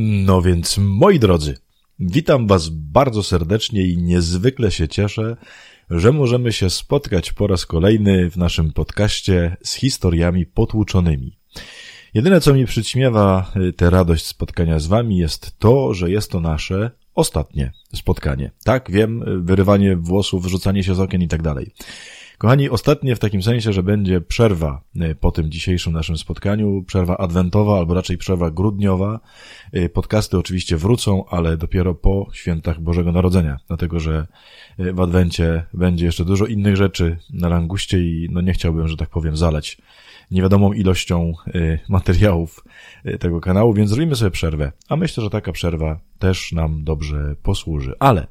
No więc, moi drodzy, witam Was bardzo serdecznie i niezwykle się cieszę, że możemy się spotkać po raz kolejny w naszym podcaście z historiami potłuczonymi. Jedyne, co mi przyćmiewa y, tę radość spotkania z Wami jest to, że jest to nasze ostatnie spotkanie. Tak, wiem, y, wyrywanie włosów, wrzucanie się z okien i tak dalej. Kochani, ostatnie w takim sensie, że będzie przerwa e, po tym dzisiejszym naszym spotkaniu, przerwa adwentowa albo raczej przerwa grudniowa. E, podcasty oczywiście wrócą, ale dopiero po świętach Bożego Narodzenia, dlatego że e, w adwencie będzie jeszcze dużo innych rzeczy na languście i no nie chciałbym, że tak powiem, zalać niewiadomą ilością materiałów tego kanału, więc zrobimy sobie przerwę. A myślę, że taka przerwa też nam dobrze posłuży. Ale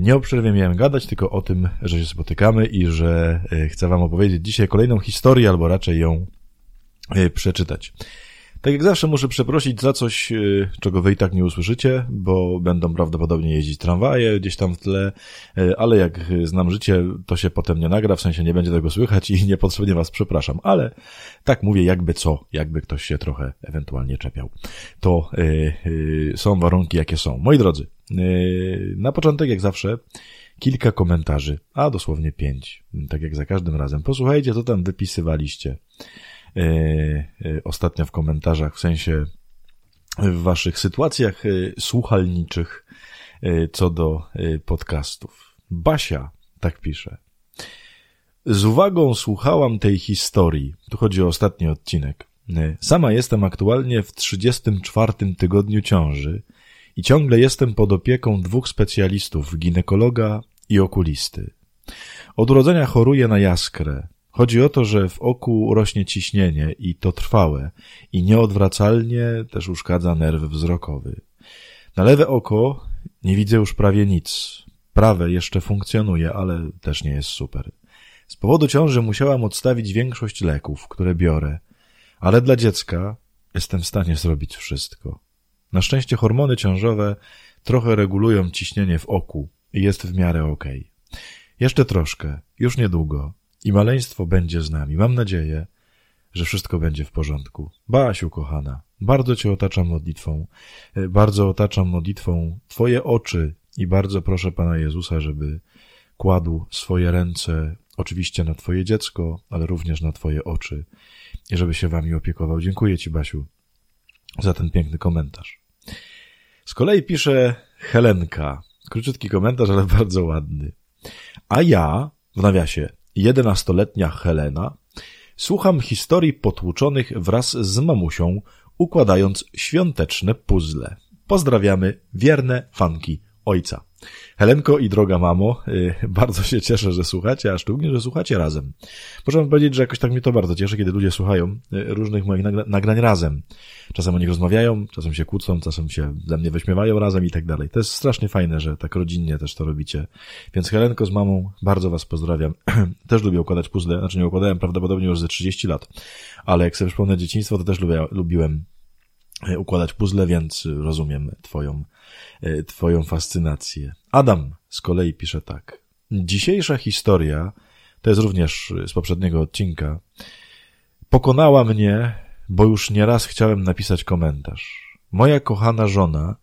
nie o przerwie miałem gadać, tylko o tym, że się spotykamy i że e, chcę wam opowiedzieć dzisiaj kolejną historię, albo raczej ją e, przeczytać. Tak jak zawsze muszę przeprosić za coś, y, czego wy i tak nie usłyszycie, bo będą prawdopodobnie jeździć tramwaje gdzieś tam w tle, ale jak znam życie, to się potem nie nagra, w sensie nie będzie tego słychać i niepotrzebnie was przepraszam, ale tak mówię jakby co, jakby ktoś się trochę ewentualnie czepiał. To yy, są warunki jakie są. Moi drodzy, yy, na początek jak zawsze kilka komentarzy, a dosłownie pięć, tak jak za każdym razem. Posłuchajcie, co tam wypisywaliście. E, e, ostatnio w komentarzach, w sensie w waszych sytuacjach e, słuchalniczych co do podcastów. Basia tak pisze. Z uwagą słuchałam tej historii. Tu chodzi o ostatni odcinek. Sama jestem aktualnie w 34 tygodniu ciąży i ciągle jestem pod opieką dwóch specjalistów, ginekologa i okulisty. Od urodzenia choruję na jaskrę. Chodzi o to, że w oku rośnie ciśnienie i to trwałe i nieodwracalnie też uszkadza nerw wzrokowy. Na lewe oko nie widzę już prawie nic. Prawe jeszcze funkcjonuje, ale też nie jest super. Z powodu ciąży musiałam odstawić większość leków, które biorę, ale dla dziecka jestem w stanie zrobić wszystko. Na szczęście hormony ciążowe trochę regulują ciśnienie w oku i jest w miarę. Okay. Jeszcze troszkę, już niedługo i maleństwo będzie z nami. Mam nadzieję, że wszystko będzie w porządku. Basiu, kochana, bardzo Cię otaczam modlitwą, e, bardzo otaczam modlitwą Twoje oczy i bardzo proszę Pana Jezusa, żeby kładł swoje ręce oczywiście na Twoje dziecko, ale również na Twoje oczy i żeby się Wami opiekował. Dziękuję Ci, Basiu, za ten piękny komentarz. Z kolei pisze Helenka. Króciutki komentarz, ale bardzo ładny. A ja, w nawiasie, jedenastoletnia Helena, słucham historii potłuczonych wraz z mamusią, układając świąteczne puzzle. Pozdrawiamy wierne fanki ojca. Helenko i droga mamo, y, bardzo się cieszę, że słuchacie, a szczególnie, że słuchacie razem. Muszę powiedzieć, że jakoś tak mnie to bardzo cieszy, kiedy ludzie słuchają y, różnych moich nagra nagrań razem. Czasem o nich rozmawiają, czasem się kłócą, czasem się ze mnie wyśmiewają razem i tak dalej. To jest strasznie fajne, że tak rodzinnie też to robicie. Więc Helenko z mamą, bardzo was pozdrawiam. też lubię układać puzzle, znaczy nie układałem prawdopodobnie już ze 30 lat, ale jak sobie przypomnę dzieciństwo, to też lubiłem y, układać puzzle, więc rozumiem twoją twoją fascynację. Adam z kolei pisze tak. Dzisiejsza historia, to jest również z poprzedniego odcinka, pokonała mnie, bo już nieraz chciałem napisać komentarz. Moja kochana żona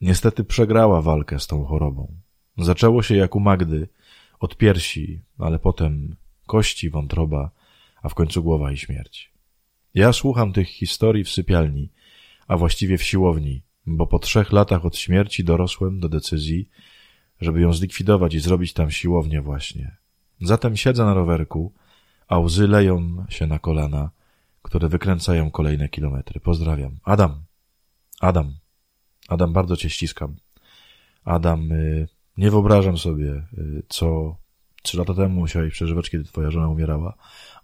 niestety przegrała walkę z tą chorobą. Zaczęło się jak u Magdy, od piersi, ale potem kości, wątroba, a w końcu głowa i śmierć. Ja słucham tych historii w sypialni, a właściwie w siłowni, bo po trzech latach od śmierci dorosłem do decyzji, żeby ją zlikwidować i zrobić tam siłownię właśnie. Zatem siedzę na rowerku, a łzy leją się na kolana, które wykręcają kolejne kilometry. Pozdrawiam. Adam. Adam. Adam, bardzo cię ściskam. Adam, y, nie wyobrażam sobie, y, co trzy lata temu musiałeś przeżywać, kiedy twoja żona umierała,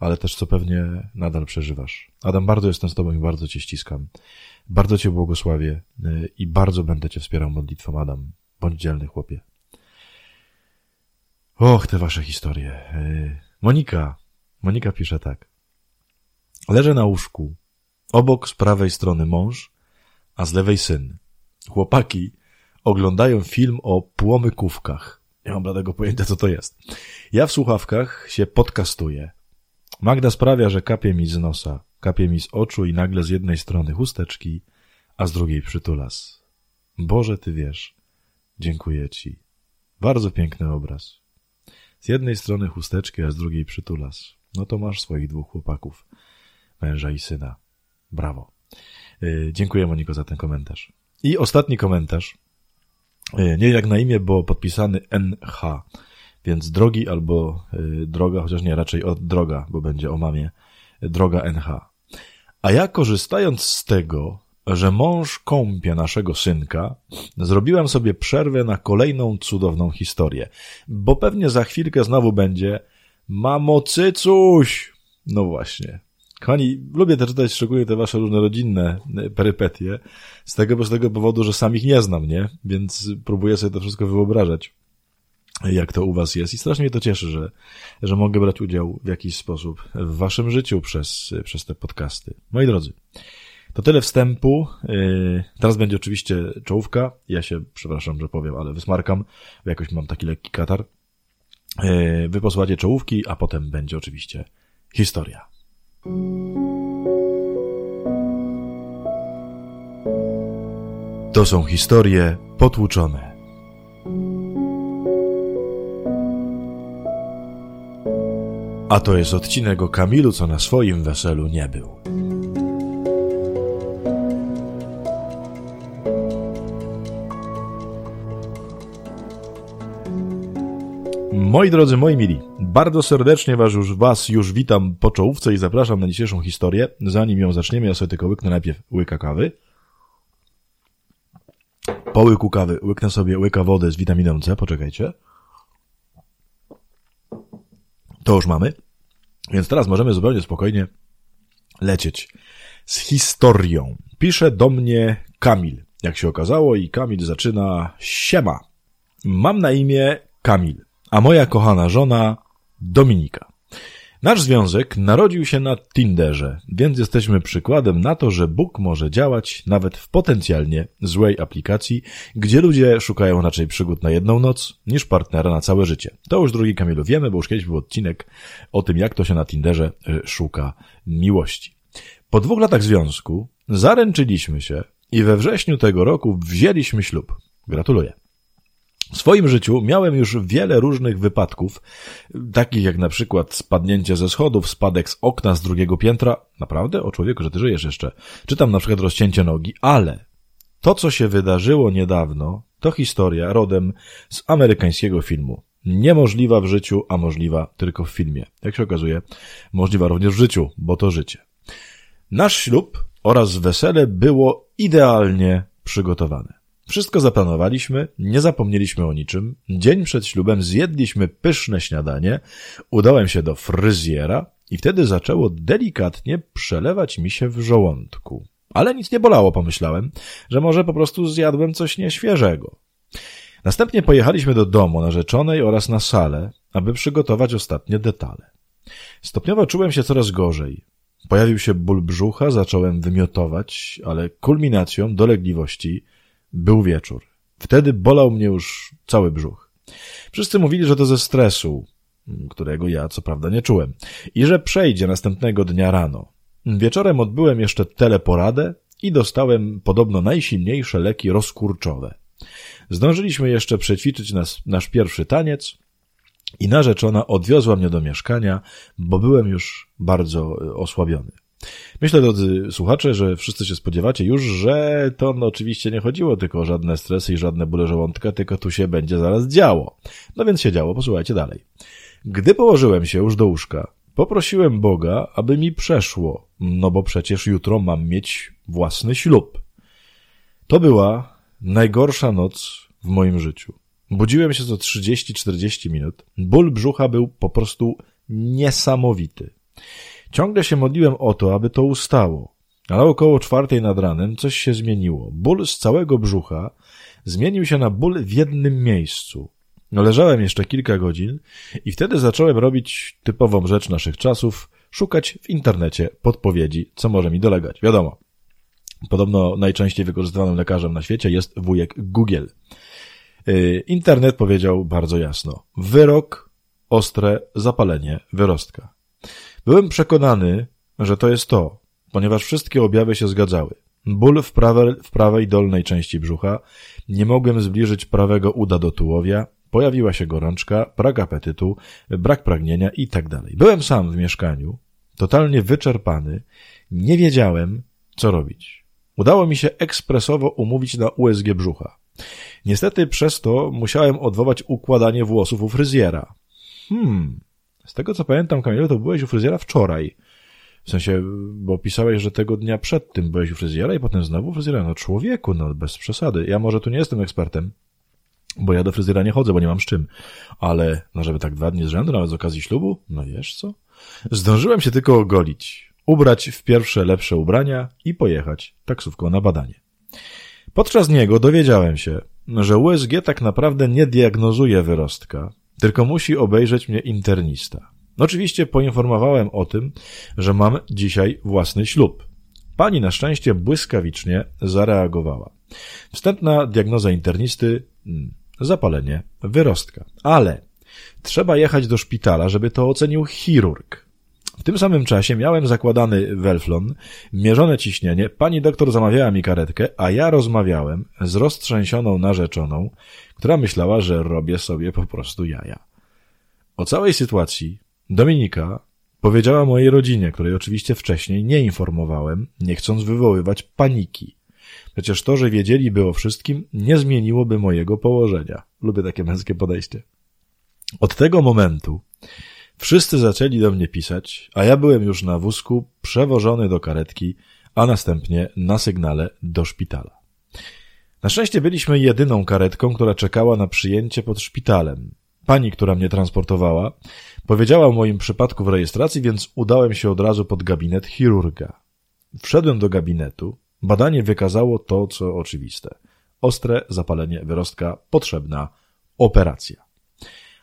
ale też co pewnie nadal przeżywasz. Adam, bardzo jestem z tobą i bardzo cię ściskam. Bardzo Cię błogosławię y, i bardzo będę Cię wspierał modlitwą, Adam. Bądź dzielny, chłopie. Och, te Wasze historie. Y, Monika. Monika pisze tak. Leżę na łóżku. Obok z prawej strony mąż, a z lewej syn. Chłopaki oglądają film o płomykówkach. Nie mam bladego pojęcia, co to jest. Ja w słuchawkach się podcastuję. Magda sprawia, że kapie mi z nosa kapie mi z oczu i nagle z jednej strony chusteczki, a z drugiej przytulas. Boże, Ty wiesz. Dziękuję Ci. Bardzo piękny obraz. Z jednej strony chusteczki, a z drugiej przytulas. No to masz swoich dwóch chłopaków, męża i syna. Brawo. Yy, dziękuję Moniko za ten komentarz. I ostatni komentarz. Yy, nie jak na imię, bo podpisany NH. Więc drogi albo yy, droga, chociaż nie, raczej od droga, bo będzie o mamie. Droga NH. A ja korzystając z tego, że mąż kąpie naszego synka, zrobiłem sobie przerwę na kolejną cudowną historię, bo pewnie za chwilkę znowu będzie Mamo cycuś! No właśnie. Kochani, lubię też czytać szczególnie te wasze różne rodzinne e, perypetie, z tego, z tego powodu, że sam ich nie znam, nie? Więc próbuję sobie to wszystko wyobrażać, jak to u was jest. I strasznie mnie to cieszy, że, że mogę brać udział w jakiś sposób w waszym życiu przez, przez te podcasty. Moi drodzy, to tyle wstępu. Yy, teraz będzie oczywiście czołówka. Ja się, przepraszam, że powiem, ale wysmarkam. Jakoś mam taki lekki katar. Yy, wy posłuchacie czołówki, a potem będzie oczywiście historia. To są historie potłuczone. A to jest odcinek o Kamilu, co na swoim weselu nie był. Moi drodzy, moi mili, bardzo serdecznie was już, was już witam po czołówce i zapraszam na dzisiejszą historię. Zanim ją zaczniemy, ja sobie tylko łyknę najpierw łyka kawy. Po łyku kawy łyknę sobie łyka wody z witaminą C, poczekajcie. To już mamy. Więc teraz możemy zupełnie spokojnie lecieć z historią. Pisze do mnie Kamil, jak się okazało, i Kamil zaczyna siema. Mam na imię Kamil a moja kochana żona Dominika. Nasz związek narodził się na Tinderze, więc jesteśmy przykładem na to, że Bóg może działać nawet w potencjalnie złej aplikacji, gdzie ludzie szukają raczej przygód na jedną noc niż partnera na całe życie. To już drugi Kamilu wiemy, bo już kiedyś był odcinek o tym, jak to się na Tinderze y, szuka miłości. Po dwóch latach związku zaręczyliśmy się i we wrześniu tego roku wzięliśmy ślub. Gratuluję. W swoim życiu miałem już wiele różnych wypadków, takich jak na przykład spadnięcie ze schodów, spadek z okna z drugiego piętra. Naprawdę? O człowieku, że ty żyjesz jeszcze. Czy tam na przykład rozcięcie nogi, ale to, co się wydarzyło niedawno, to historia rodem z amerykańskiego filmu. Niemożliwa w życiu, a możliwa tylko w filmie. Jak się okazuje, możliwa również w życiu, bo to życie. Nasz ślub oraz wesele było idealnie przygotowane. Wszystko zaplanowaliśmy, nie zapomnieliśmy o niczym. Dzień przed ślubem zjedliśmy pyszne śniadanie, udałem się do fryzjera i wtedy zaczęło delikatnie przelewać mi się w żołądku. Ale nic nie bolało, pomyślałem, że może po prostu zjadłem coś nieświeżego. Następnie pojechaliśmy do domu narzeczonej oraz na salę, aby przygotować ostatnie detale. Stopniowo czułem się coraz gorzej. Pojawił się ból brzucha, zacząłem wymiotować, ale kulminacją dolegliwości był wieczór. Wtedy bolał mnie już cały brzuch. Wszyscy mówili, że to ze stresu, którego ja co prawda nie czułem, i że przejdzie następnego dnia rano. Wieczorem odbyłem jeszcze teleporadę i dostałem podobno najsilniejsze leki rozkurczowe. Zdążyliśmy jeszcze przećwiczyć nas, nasz pierwszy taniec i narzeczona odwiozła mnie do mieszkania, bo byłem już bardzo osłabiony. Myślę, drodzy słuchacze, że wszyscy się spodziewacie już, że to no, oczywiście nie chodziło tylko o żadne stresy i żadne bóle żołądka, tylko tu się będzie zaraz działo. No więc się działo, posłuchajcie dalej. Gdy położyłem się już do łóżka, poprosiłem Boga, aby mi przeszło, no bo przecież jutro mam mieć własny ślub. To była najgorsza noc w moim życiu. Budziłem się co 30-40 minut. Ból brzucha był po prostu niesamowity. Ciągle się modliłem o to, aby to ustało. Ale około czwartej nad ranem coś się zmieniło. Ból z całego brzucha zmienił się na ból w jednym miejscu. Leżałem jeszcze kilka godzin i wtedy zacząłem robić typową rzecz naszych czasów, szukać w internecie podpowiedzi, co może mi dolegać. Wiadomo, podobno najczęściej wykorzystywanym lekarzem na świecie jest wujek Google. Y, internet powiedział bardzo jasno. Wyrok, ostre zapalenie wyrostka. Byłem przekonany, że to jest to, ponieważ wszystkie objawy się zgadzały. ból w, w prawej dolnej części brzucha, nie mogłem zbliżyć prawego uda do tułowia, pojawiła się gorączka, brak apetytu, brak pragnienia i tak dalej. Byłem sam w mieszkaniu, totalnie wyczerpany, nie wiedziałem, co robić. Udało mi się ekspresowo umówić na USG brzucha. Niestety przez to musiałem odwołać układanie włosów u fryzjera. Hmm, z tego co pamiętam, Kamilu, to byłeś u fryzjera wczoraj. W sensie, bo pisałeś, że tego dnia przed tym byłeś u fryzjera i potem znowu fryzjera. No człowieku, no bez przesady. Ja może tu nie jestem ekspertem, bo ja do fryzjera nie chodzę, bo nie mam z czym. Ale, no żeby tak dwa dni z rzędu, nawet z okazji ślubu, no wiesz co? Zdążyłem się tylko ogolić, ubrać w pierwsze lepsze ubrania i pojechać taksówką na badanie. Podczas niego dowiedziałem się, że USG tak naprawdę nie diagnozuje wyrostka, tylko musi obejrzeć mnie internista. Oczywiście poinformowałem o tym, że mam dzisiaj własny ślub. Pani na szczęście błyskawicznie zareagowała. Wstępna diagnoza internisty hmm, zapalenie wyrostka. Ale trzeba jechać do szpitala, żeby to ocenił chirurg. W tym samym czasie miałem zakładany welflon, mierzone ciśnienie, pani doktor zamawiała mi karetkę, a ja rozmawiałem z roztrzęsioną narzeczoną, która myślała, że robię sobie po prostu jaja. O całej sytuacji Dominika powiedziała mojej rodzinie, której oczywiście wcześniej nie informowałem, nie chcąc wywoływać paniki. Przecież to, że wiedzieliby o wszystkim, nie zmieniłoby mojego położenia. Lubię takie męskie podejście. Od tego momentu wszyscy zaczęli do mnie pisać, a ja byłem już na wózku, przewożony do karetki, a następnie na sygnale do szpitala. Na szczęście byliśmy jedyną karetką, która czekała na przyjęcie pod szpitalem. Pani, która mnie transportowała, powiedziała o moim przypadku w rejestracji, więc udałem się od razu pod gabinet chirurga. Wszedłem do gabinetu. Badanie wykazało to, co oczywiste. Ostre zapalenie wyrostka, potrzebna operacja.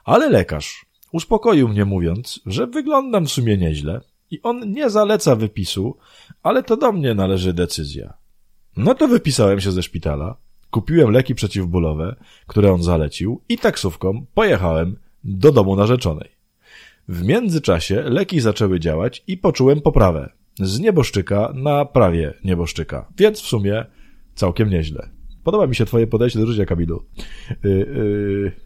Ale lekarz uspokoił mnie mówiąc, że wyglądam w sumie nieźle i on nie zaleca wypisu, ale to do mnie należy decyzja. No to wypisałem się ze szpitala, kupiłem leki przeciwbólowe, które on zalecił i taksówką pojechałem do domu narzeczonej. W międzyczasie leki zaczęły działać i poczułem poprawę. Z nieboszczyka na prawie nieboszczyka, więc w sumie całkiem nieźle. Podoba mi się twoje podejście do życia, Kamilu. Yy, yy,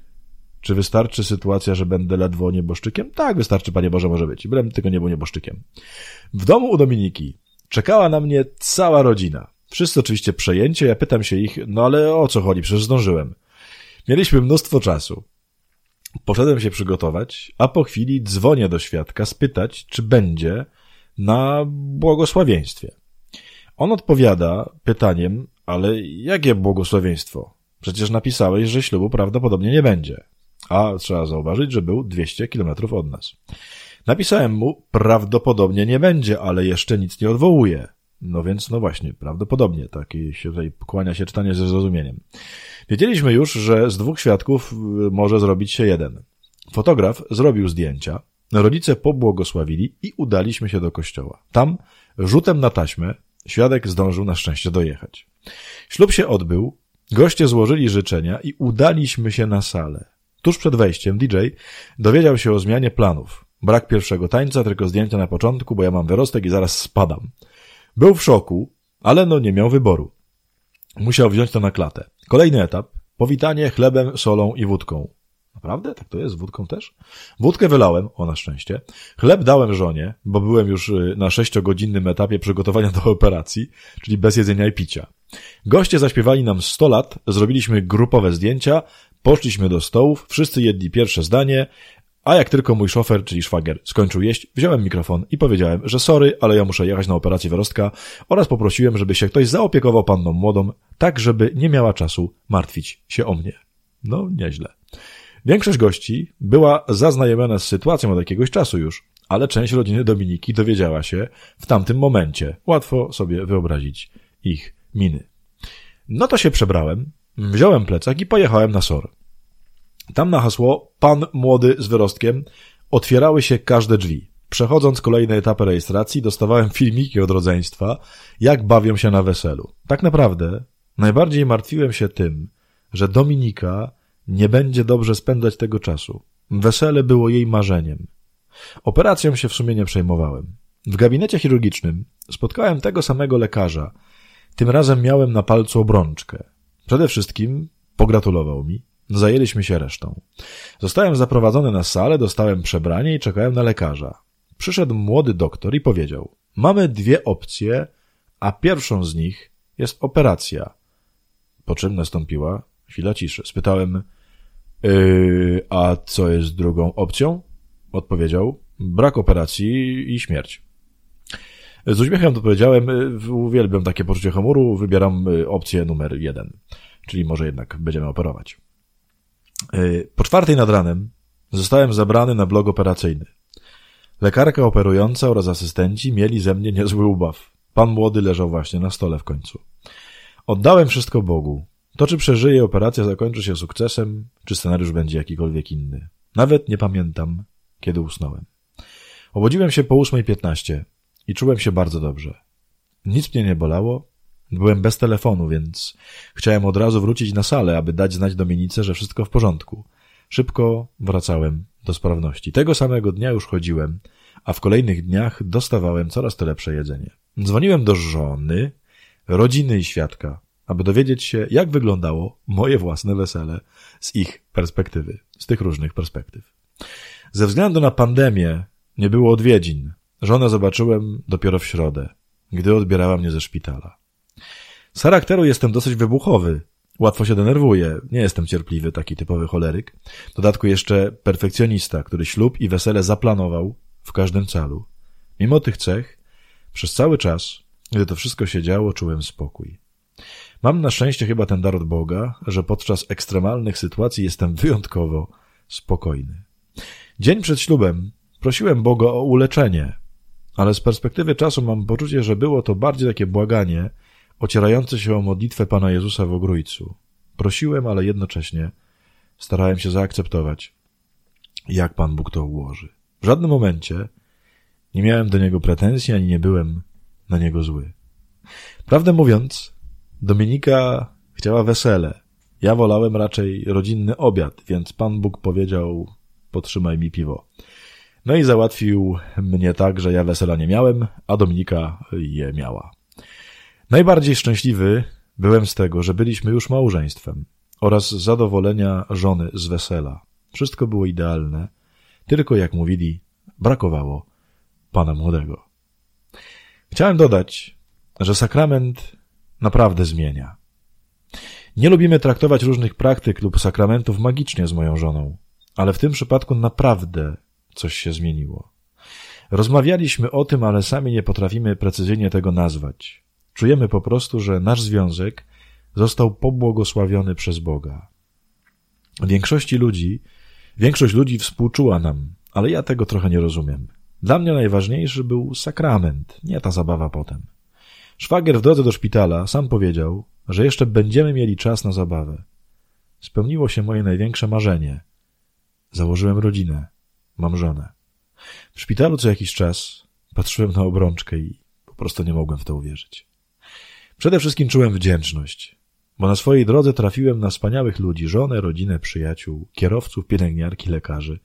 czy wystarczy sytuacja, że będę ledwo nieboszczykiem? Tak, wystarczy, Panie Boże, może być. Byłem tylko niebo nieboszczykiem. W domu u Dominiki czekała na mnie cała rodzina. Wszyscy oczywiście przejęcie, ja pytam się ich, no ale o co chodzi, przecież zdążyłem. Mieliśmy mnóstwo czasu. Poszedłem się przygotować, a po chwili dzwonię do świadka spytać, czy będzie na błogosławieństwie. On odpowiada pytaniem, ale jakie błogosławieństwo? Przecież napisałeś, że ślubu prawdopodobnie nie będzie. A trzeba zauważyć, że był 200 kilometrów od nas. Napisałem mu, prawdopodobnie nie będzie, ale jeszcze nic nie odwołuje. No więc, no właśnie, prawdopodobnie taki się tutaj kłania się czytanie ze zrozumieniem. Wiedzieliśmy już, że z dwóch świadków y, może zrobić się jeden. Fotograf zrobił zdjęcia, rodzice pobłogosławili i udaliśmy się do kościoła. Tam, rzutem na taśmę, świadek zdążył na szczęście dojechać. Ślub się odbył, goście złożyli życzenia i udaliśmy się na salę. Tuż przed wejściem DJ dowiedział się o zmianie planów. Brak pierwszego tańca, tylko zdjęcia na początku, bo ja mam wyrostek i zaraz spadam. Był w szoku, ale no nie miał wyboru. Musiał wziąć to na klatę. Kolejny etap. Powitanie chlebem, solą i wódką. Naprawdę? Tak to jest? Wódką też? Wódkę wylałem, o na szczęście. Chleb dałem żonie, bo byłem już y, na sześciogodzinnym etapie przygotowania do operacji, czyli bez jedzenia i picia. Goście zaśpiewali nam 100 lat, zrobiliśmy grupowe zdjęcia, poszliśmy do stołów, wszyscy jedli pierwsze zdanie, a jak tylko mój szofer, czyli szwagier, skończył jeść, wziąłem mikrofon i powiedziałem, że sorry, ale ja muszę jechać na operację wyrostka oraz poprosiłem, żeby się ktoś zaopiekował panną młodą, tak żeby nie miała czasu martwić się o mnie. No, nieźle. Większość gości była zaznajomiona z sytuacją od jakiegoś czasu już, ale część rodziny Dominiki dowiedziała się w tamtym momencie. Łatwo sobie wyobrazić ich miny. No to się przebrałem, wziąłem plecak i pojechałem na SOR. Tam na hasło Pan młody z wyrostkiem otwierały się każde drzwi. Przechodząc kolejne etapy rejestracji, dostawałem filmiki od rodzeństwa, jak bawią się na weselu. Tak naprawdę najbardziej martwiłem się tym, że Dominika nie będzie dobrze spędzać tego czasu. Wesele było jej marzeniem. Operacją się w sumie nie przejmowałem. W gabinecie chirurgicznym spotkałem tego samego lekarza, Tym razem miałem na palcu obrączkę. Przede wszystkim pogratulował mi. Zajęliśmy się resztą. Zostałem zaprowadzony na salę, dostałem przebranie i czekałem na lekarza. Przyszedł młody doktor i powiedział: Mamy dwie opcje, a pierwszą z nich jest operacja. Po czym nastąpiła chwila ciszy. Spytałem: yy, A co jest drugą opcją? Odpowiedział: Brak operacji i śmierć. Z uśmiechem odpowiedziałem: Uwielbiam takie poczucie humoru, wybieram y, opcję numer jeden. Czyli może jednak będziemy operować. Y, po czwartej nad ranem zostałem zabrany na blok operacyjny. Lekarka operująca oraz asystenci mieli ze mnie niezły ubaw. Pan młody leżał właśnie na stole w końcu. Oddałem wszystko Bogu. To, czy przeżyję, operacja zakończy się sukcesem, czy scenariusz będzie jakikolwiek inny. Nawet nie pamiętam, kiedy usnąłem. Obudziłem się po 8.15 i czułem się bardzo dobrze. Nic mnie nie bolało, byłem bez telefonu, więc chciałem od razu wrócić na salę, aby dać znać Dominice, że wszystko w porządku. Szybko wracałem do sprawności. Tego samego dnia już chodziłem, a w kolejnych dniach dostawałem coraz to lepsze jedzenie. Dzwoniłem do żony, rodziny i świadka, aby dowiedzieć się, jak wyglądało moje własne wesele z ich perspektywy, z tych różnych perspektyw. Ze względu na pandemię nie było odwiedzin. Żonę zobaczyłem dopiero w środę, gdy odbierała mnie ze szpitala. Z charakteru jestem dosyć wybuchowy. Łatwo się denerwuję. Nie jestem cierpliwy, taki typowy choleryk. W dodatku jeszcze perfekcjonista, który ślub i wesele zaplanował w każdym celu. Mimo tych cech, przez cały czas, gdy to wszystko się działo, czułem spokój. Mam na szczęście chyba ten dar od Boga, że podczas ekstremalnych sytuacji jestem wyjątkowo spokojny. Dzień przed ślubem prosiłem Boga o uleczenie, ale z perspektywy czasu mam poczucie, że było to bardziej takie błaganie, ocierające się o modlitwę Pana Jezusa w ogrójcu. Prosiłem, ale jednocześnie starałem się zaakceptować, jak Pan Bóg to ułoży. W żadnym momencie nie miałem do Niego pretensji, ani nie byłem na Niego zły. Prawdę mówiąc, Dominika chciała wesele. Ja wolałem raczej rodzinny obiad, więc Pan Bóg powiedział, potrzymaj mi piwo. No i załatwił mnie tak, że ja wesela nie miałem, a Dominika je miała. Najbardziej szczęśliwy byłem z tego, że byliśmy już małżeństwem oraz zadowolenia żony z wesela. Wszystko było idealne, tylko jak mówili, brakowało pana młodego. Chciałem dodać, że sakrament naprawdę zmienia. Nie lubimy traktować różnych praktyk lub sakramentów magicznie z moją żoną, ale w tym przypadku naprawdę coś się zmieniło. Rozmawialiśmy o tym, ale sami nie potrafimy precyzyjnie tego nazwać. Czujemy po prostu, że nasz związek został pobłogosławiony przez Boga. Większości ludzi, większość ludzi współczuła nam, ale ja tego trochę nie rozumiem. Dla mnie najważniejszy był sakrament, nie ta zabawa potem. Szwagier w drodze do szpitala sam powiedział, że jeszcze będziemy mieli czas na zabawę. Spełniło się moje największe marzenie. Założyłem rodzinę. Mam żonę. W szpitalu co jakiś czas patrzyłem na obrączkę i po prostu nie mogłem w to uwierzyć. Przede wszystkim czułem wdzięczność, bo na swojej drodze trafiłem na wspaniałych ludzi, żonę, rodzinę, przyjaciół, kierowców, pielęgniarki, lekarzy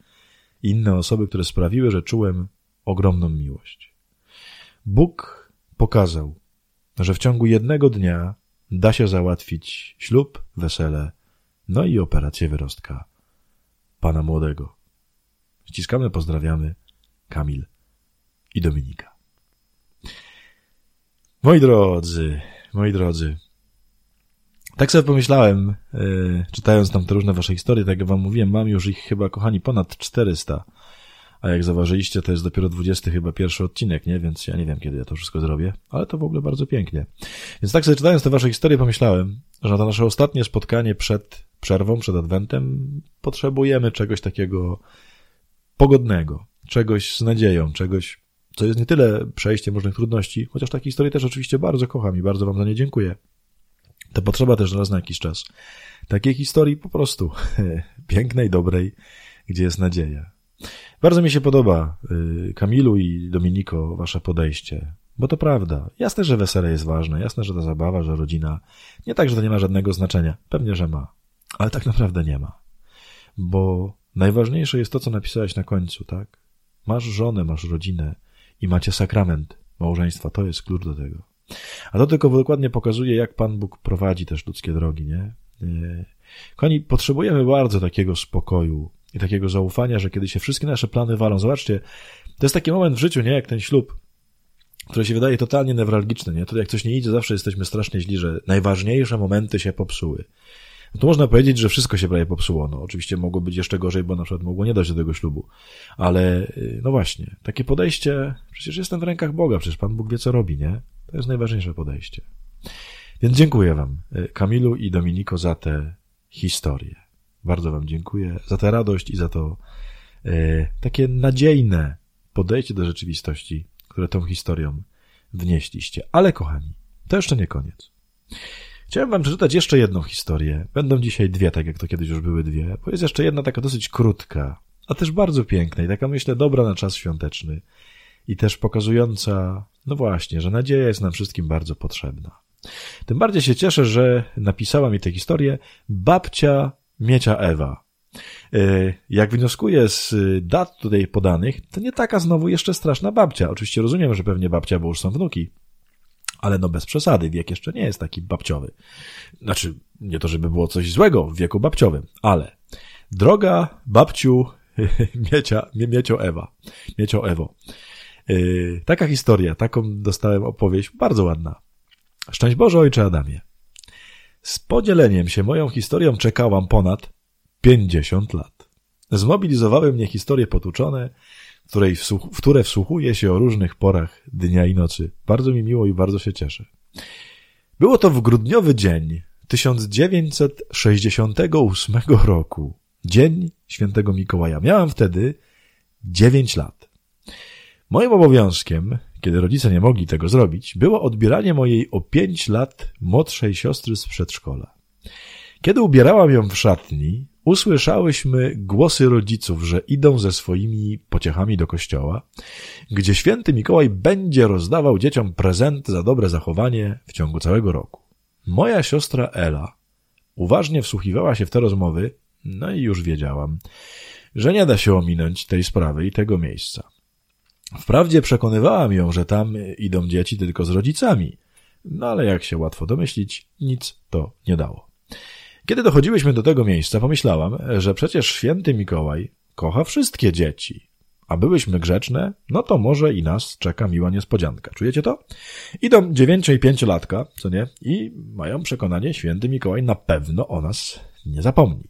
i inne osoby, które sprawiły, że czułem ogromną miłość. Bóg pokazał, że w ciągu jednego dnia da się załatwić ślub, wesele, no i operację wyrostka pana młodego. Ściskamy, pozdrawiamy Kamil i Dominika. Moi drodzy, moi drodzy, tak sobie pomyślałem, yy, czytając tam te różne wasze historie, tak jak wam mówiłem, mam już ich chyba, kochani, ponad 400. A jak zauważyliście, to jest dopiero 20 chyba pierwszy odcinek, nie? Więc ja nie wiem, kiedy ja to wszystko zrobię, ale to w ogóle bardzo pięknie. Więc tak sobie czytając te wasze historie pomyślałem, że na to nasze ostatnie spotkanie przed przerwą, przed adwentem potrzebujemy czegoś takiego pogodnego, czegoś z nadzieją, czegoś, co jest nie tyle przejściem różnych trudności, chociaż takie historie też oczywiście bardzo kocham i bardzo wam za nie dziękuję. To potrzeba też raz na jakiś czas. Takiej historii po prostu pięknej, dobrej, gdzie jest nadzieja. Bardzo mi się podoba, y, Kamilu i Dominiko, wasze podejście, bo to prawda. Jasne, że wesele jest ważne, jasne, że ta zabawa, że rodzina. Nie tak, że to nie ma żadnego znaczenia. Pewnie, że ma. Ale tak naprawdę nie ma. Bo najważniejsze jest to, co napisałeś na końcu, tak? Masz żonę, masz rodzinę i macie sakrament małżeństwa. To jest klucz do tego. A to tylko dokładnie pokazuje, jak Pan Bóg prowadzi też ludzkie drogi, nie? E, Kochani, potrzebujemy bardzo takiego spokoju i takiego zaufania, że kiedy się wszystkie nasze plany walą, zobaczcie, to jest taki moment w życiu, nie? Jak ten ślub, który się wydaje totalnie newralgiczny, nie? To jak coś nie idzie, zawsze jesteśmy strasznie źli, że najważniejsze momenty się popsuły. No to można powiedzieć, że wszystko się prawie popsuło. No, oczywiście mogło być jeszcze gorzej, bo na przykład mogło nie dojść do tego ślubu. Ale, y, no właśnie, takie podejście, przecież jestem w rękach Boga, przecież Pan Bóg wie, co robi, nie? To jest najważniejsze podejście. Więc dziękuję Wam, y, Kamilu i Dominiko, za te historie. Bardzo Wam dziękuję za tę radość i za to e, takie nadziejne podejście do rzeczywistości, które tą historią wnieśliście. Ale kochani, to jeszcze nie koniec. Chciałem wam przeczytać jeszcze jedną historię. Będą dzisiaj dwie, tak jak to kiedyś już były dwie, bo jest jeszcze jedna taka dosyć krótka, a też bardzo piękna i taka myślę dobra na czas świąteczny i też pokazująca, no właśnie, że nadzieja jest nam wszystkim bardzo potrzebna. Tym bardziej się cieszę, że napisała mi tę historię babcia Miecia Ewa. E, jak wnioskuję z dat tutaj podanych, to nie taka znowu jeszcze straszna babcia. Oczywiście rozumiem, że pewnie babcia, bo już są wnuki. Ale no bez przesady, wiek jeszcze nie jest taki babciowy. Znaczy, nie to, żeby było coś złego w wieku babciowym, ale droga babciu Miecia, Miecio Ewa, Miecio Ewo. E, taka historia, taką dostałem opowieść, bardzo ładna. Szczęść Boże, ojcze Adamie. Z podzieleniem się moją historią czekałam ponad 50 lat. Zmobilizowały mnie historie potłuczone, w, której wsłuch w które wsłuchuję się o różnych porach dnia i nocy. Bardzo mi miło i bardzo się cieszę. Było to w grudniowy dzień 1968 roku. Dzień świętego Mikołaja. Miałam wtedy 9 lat. Moim obowiązkiem kiedy rodzice nie mogli tego zrobić, było odbieranie mojej o pięć lat młodszej siostry z przedszkola. Kiedy ubierałam ją w szatni, usłyszałyśmy głosy rodziców, że idą ze swoimi pociechami do kościoła, gdzie święty Mikołaj będzie rozdawał dzieciom prezenty za dobre zachowanie w ciągu całego roku. Moja siostra Ela uważnie wsłuchiwała się w te rozmowy, no i już wiedziałam, że nie da się ominąć tej sprawy i tego miejsca. Wprawdzie przekonywałam ją, że tam idą dzieci tylko z rodzicami, no ale jak się łatwo domyślić, nic to nie dało. Kiedy dochodziłyśmy do tego miejsca, pomyślałam, że przecież święty Mikołaj kocha wszystkie dzieci. A byłyśmy grzeczne, no to może i nas czeka miła niespodzianka. Czujecie to? Idą dziewięcio i pięciolatka, co nie? I mają przekonanie, święty Mikołaj na pewno o nas nie zapomni.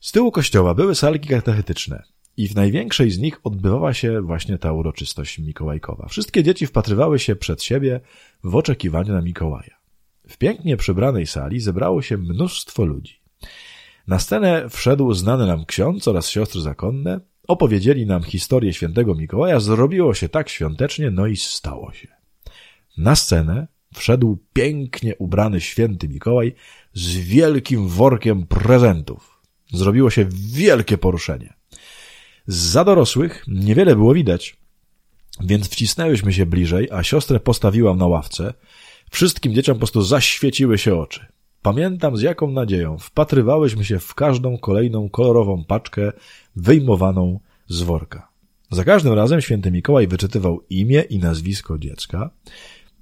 Z tyłu kościoła były salki katechetyczne. I w największej z nich odbywała się właśnie ta uroczystość mikołajkowa. Wszystkie dzieci wpatrywały się przed siebie w oczekiwaniu na Mikołaja. W pięknie przybranej sali zebrało się mnóstwo ludzi. Na scenę wszedł znany nam ksiądz oraz siostry zakonne, opowiedzieli nam historię świętego Mikołaja, zrobiło się tak świątecznie, no i stało się. Na scenę wszedł pięknie ubrany święty Mikołaj z wielkim workiem prezentów. Zrobiło się wielkie poruszenie. Za dorosłych niewiele było widać, więc wcisnęłyśmy się bliżej, a siostrę postawiłam na ławce. Wszystkim dzieciom po prostu zaświeciły się oczy. Pamiętam z jaką nadzieją wpatrywałyśmy się w każdą kolejną kolorową paczkę wyjmowaną z worka. Za każdym razem święty Mikołaj wyczytywał imię i nazwisko dziecka.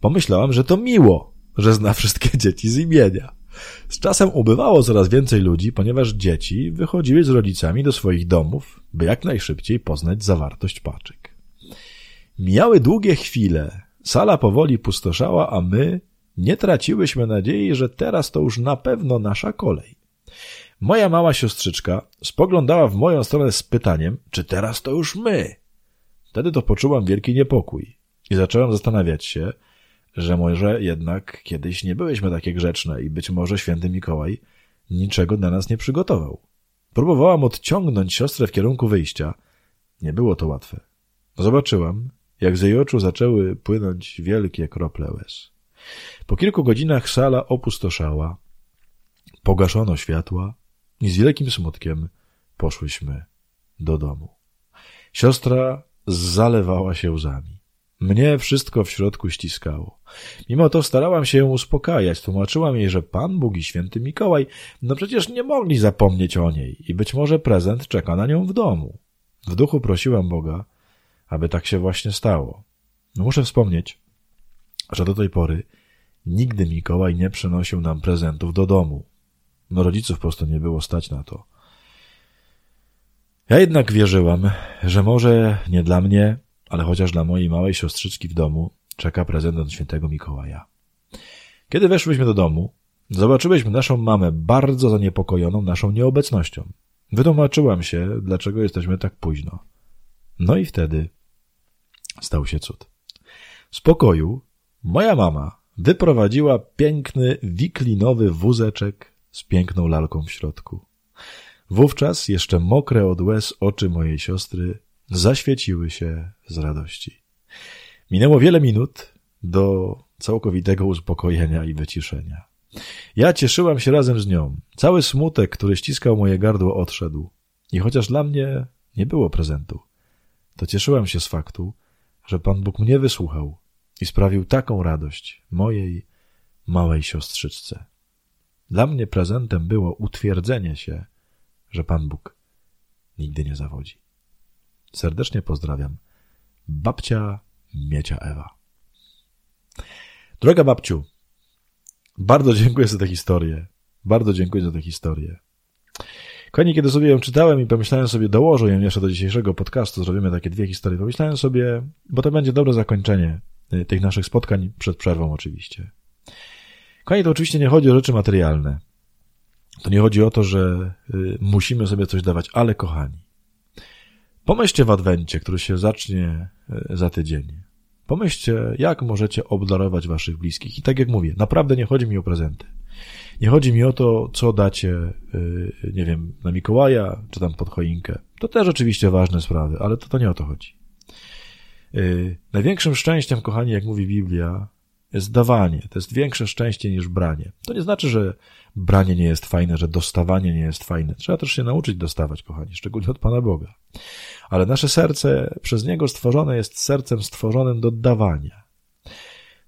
Pomyślałam, że to miło, że zna wszystkie dzieci z imienia. Z czasem ubywało coraz więcej ludzi, ponieważ dzieci wychodziły z rodzicami do swoich domów, by jak najszybciej poznać zawartość paczek. Mijały długie chwile, sala powoli pustoszała, a my nie traciłyśmy nadziei, że teraz to już na pewno nasza kolej. Moja mała siostrzyczka spoglądała w moją stronę z pytaniem, czy teraz to już my? Wtedy to poczułam wielki niepokój i zacząłem zastanawiać się, że może jednak kiedyś nie byłyśmy takie grzeczne i być może święty Mikołaj niczego dla nas nie przygotował. Próbowałam odciągnąć siostrę w kierunku wyjścia. Nie było to łatwe. Zobaczyłam, jak z jej oczu zaczęły płynąć wielkie krople łez. Po kilku godzinach sala opustoszała, pogaszono światła i z wielkim smutkiem poszłyśmy do domu. Siostra zalewała się łzami. Mnie wszystko w środku ściskało. Mimo to starałam się ją uspokajać, tłumaczyłam jej, że Pan Bóg i święty Mikołaj, no przecież nie mogli zapomnieć o niej i być może prezent czeka na nią w domu. W duchu prosiłam Boga, aby tak się właśnie stało. Muszę wspomnieć, że do tej pory nigdy Mikołaj nie przynosił nam prezentów do domu. No rodziców po prostu nie było stać na to. Ja jednak wierzyłam, że może nie dla mnie, ale chociaż dla mojej małej siostrzyczki w domu czeka prezent od świętego Mikołaja. Kiedy weszłyśmy do domu, zobaczyłyśmy naszą mamę bardzo zaniepokojoną naszą nieobecnością. Wytłumaczyłam się, dlaczego jesteśmy tak późno. No i wtedy stał się cud. Z pokoju moja mama wyprowadziła piękny, wiklinowy wózeczek z piękną lalką w środku. Wówczas jeszcze mokre od łez oczy mojej siostry zaświeciły się z radości. Minęło wiele minut do całkowitego uspokojenia i wyciszenia. Ja cieszyłam się razem z nią. Cały smutek, który ściskał moje gardło, odszedł. I chociaż dla mnie nie było prezentu, to cieszyłam się z faktu, że Pan Bóg mnie wysłuchał i sprawił taką radość mojej małej siostrzyczce. Dla mnie prezentem było utwierdzenie się, że Pan Bóg nigdy nie zawodzi. Serdecznie pozdrawiam. Babcia Miecia Ewa. Droga babciu, bardzo dziękuję za tę historię. Bardzo dziękuję za tę historię. Kochani, kiedy sobie ją czytałem i pomyślałem sobie, dołożę ją jeszcze do dzisiejszego podcastu, zrobimy takie dwie historie, pomyślałem sobie, bo to będzie dobre zakończenie y, tych naszych spotkań przed przerwą oczywiście. Kochani, to oczywiście nie chodzi o rzeczy materialne. To nie chodzi o to, że y, musimy sobie coś dawać, ale kochani, pomyślcie w Adwencie, który się zacznie y, za tydzień. Pomyślcie, jak możecie obdarować waszych bliskich. I tak jak mówię, naprawdę nie chodzi mi o prezenty. Nie chodzi mi o to, co dacie, y, nie wiem, na Mikołaja, czy tam pod choinkę. To też oczywiście ważne sprawy, ale to, to nie o to chodzi. Największym szczęściem, kochani, jak mówi Biblia, jest dawanie. To jest większe szczęście niż branie. To nie znaczy, że branie nie jest fajne, że dostawanie nie jest fajne. Trzeba też się nauczyć dostawać, kochani, szczególnie od Pana Boga. Ale nasze serce przez Niego stworzone jest sercem stworzonym do dawania.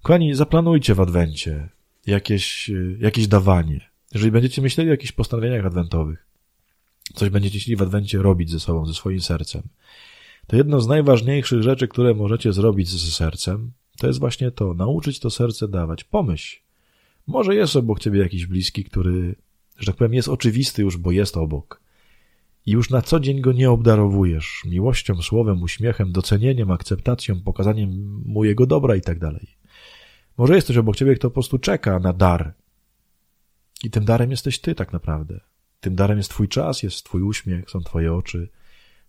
Kochani, zaplanujcie w Adwencie jakieś, jakieś dawanie. Jeżeli będziecie myśleli o jakichś postanowieniach adwentowych, coś będziecie chcieli w Adwencie robić ze sobą, ze swoim sercem, to jedno z najważniejszych rzeczy, które możecie zrobić ze sercem, to jest właśnie to, nauczyć to serce dawać. Pomyśl. Może jest obok ciebie jakiś bliski, który, że tak powiem, jest oczywisty już, bo jest obok. I już na co dzień go nie obdarowujesz miłością, słowem, uśmiechem, docenieniem, akceptacją, pokazaniem mu jego dobra i tak dalej. Może jest ktoś obok ciebie, kto po prostu czeka na dar. I tym darem jesteś ty tak naprawdę. Tym darem jest twój czas, jest twój uśmiech, są twoje oczy,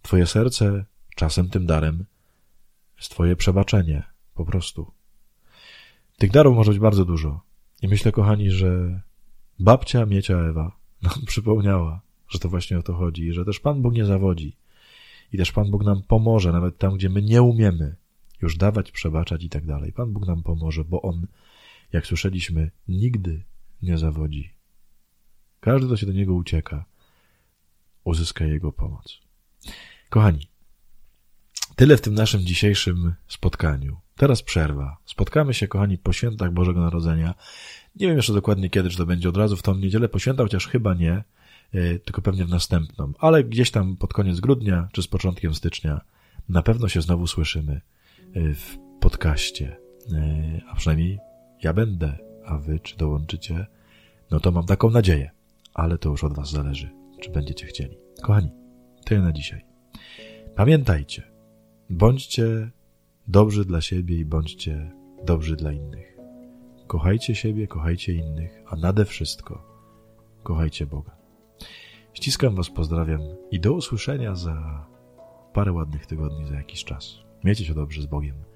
twoje serce. Czasem tym darem jest twoje przebaczenie, po prostu. Tych darów może być bardzo dużo. I myślę, kochani, że babcia Miecia Ewa nam przypomniała, że to właśnie o to chodzi i że też Pan Bóg nie zawodzi. I też Pan Bóg nam pomoże, nawet tam, gdzie my nie umiemy już dawać, przebaczać i tak dalej. Pan Bóg nam pomoże, bo On, jak słyszeliśmy, nigdy nie zawodzi. Każdy, kto się do Niego ucieka, uzyska Jego pomoc. Kochani, tyle w tym naszym dzisiejszym spotkaniu. Teraz przerwa. Spotkamy się, kochani, po świętach Bożego Narodzenia. Nie wiem jeszcze dokładnie kiedy, czy to będzie od razu w tą niedzielę po święta, chociaż chyba nie, e, tylko pewnie w następną. Ale gdzieś tam pod koniec grudnia, czy z początkiem stycznia na pewno się znowu słyszymy w podcaście. E, a przynajmniej ja będę, a wy czy dołączycie, no to mam taką nadzieję. Ale to już od was zależy, czy będziecie chcieli. Kochani, tyle na dzisiaj. Pamiętajcie, bądźcie dobrzy dla siebie i bądźcie dobrzy dla innych. Kochajcie siebie, kochajcie innych, a nade wszystko kochajcie Boga. Ściskam Was, pozdrawiam i do usłyszenia za parę ładnych tygodni, za jakiś czas. Miejcie się dobrze z Bogiem.